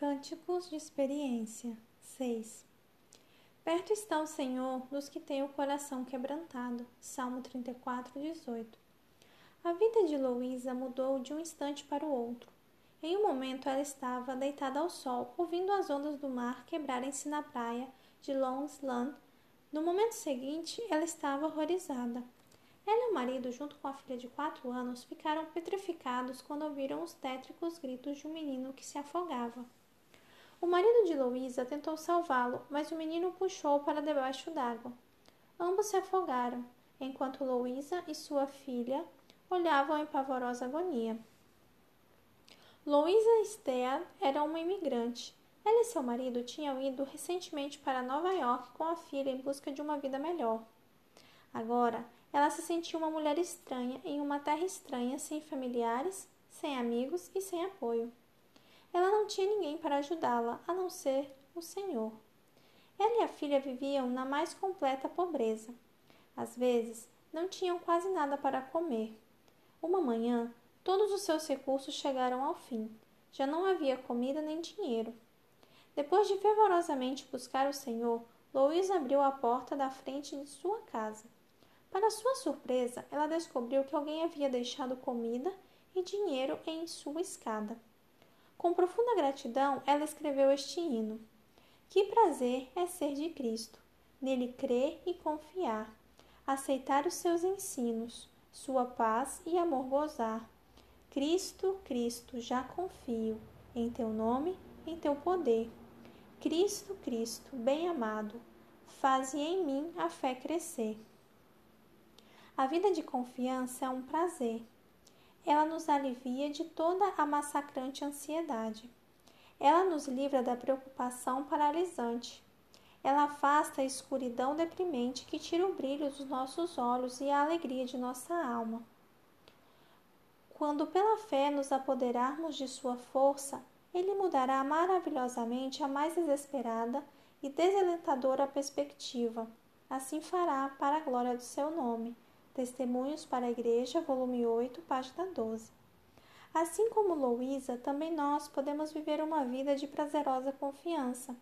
Cânticos de Experiência 6 Perto está o Senhor dos que têm o coração quebrantado. Salmo 34, 18 A vida de Louisa mudou de um instante para o outro. Em um momento ela estava deitada ao sol, ouvindo as ondas do mar quebrarem-se na praia de Longsland. No momento seguinte, ela estava horrorizada. Ela e o marido, junto com a filha de quatro anos, ficaram petrificados quando ouviram os tétricos gritos de um menino que se afogava. O marido de Louisa tentou salvá-lo, mas o menino puxou para debaixo d'água. Ambos se afogaram, enquanto Louisa e sua filha olhavam em pavorosa agonia. Louisa Stead era uma imigrante. Ela e seu marido tinham ido recentemente para Nova York com a filha em busca de uma vida melhor. Agora, ela se sentia uma mulher estranha em uma terra estranha, sem familiares, sem amigos e sem apoio. Ela não tinha ninguém para ajudá-la, a não ser o Senhor. Ela e a filha viviam na mais completa pobreza. Às vezes, não tinham quase nada para comer. Uma manhã, todos os seus recursos chegaram ao fim. Já não havia comida nem dinheiro. Depois de fervorosamente buscar o Senhor, Louise abriu a porta da frente de sua casa. Para sua surpresa, ela descobriu que alguém havia deixado comida e dinheiro em sua escada. Com profunda gratidão, ela escreveu este hino: Que prazer é ser de Cristo, nele crer e confiar, aceitar os seus ensinos, sua paz e amor gozar. Cristo, Cristo, já confio em teu nome, em teu poder. Cristo, Cristo, bem amado, faze em mim a fé crescer. A vida de confiança é um prazer. Ela nos alivia de toda a massacrante ansiedade. Ela nos livra da preocupação paralisante. Ela afasta a escuridão deprimente que tira o brilho dos nossos olhos e a alegria de nossa alma. Quando pela fé nos apoderarmos de sua força, ele mudará maravilhosamente a mais desesperada e desalentadora perspectiva. Assim fará para a glória do seu nome Testemunhos para a Igreja, volume 8, página 12. Assim como Louisa, também nós podemos viver uma vida de prazerosa confiança.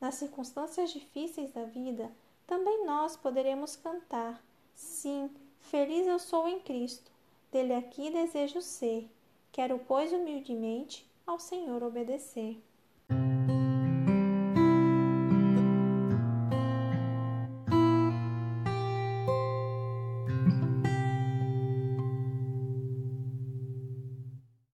Nas circunstâncias difíceis da vida, também nós poderemos cantar: Sim, feliz eu sou em Cristo, dele aqui desejo ser. Quero, pois, humildemente ao Senhor obedecer.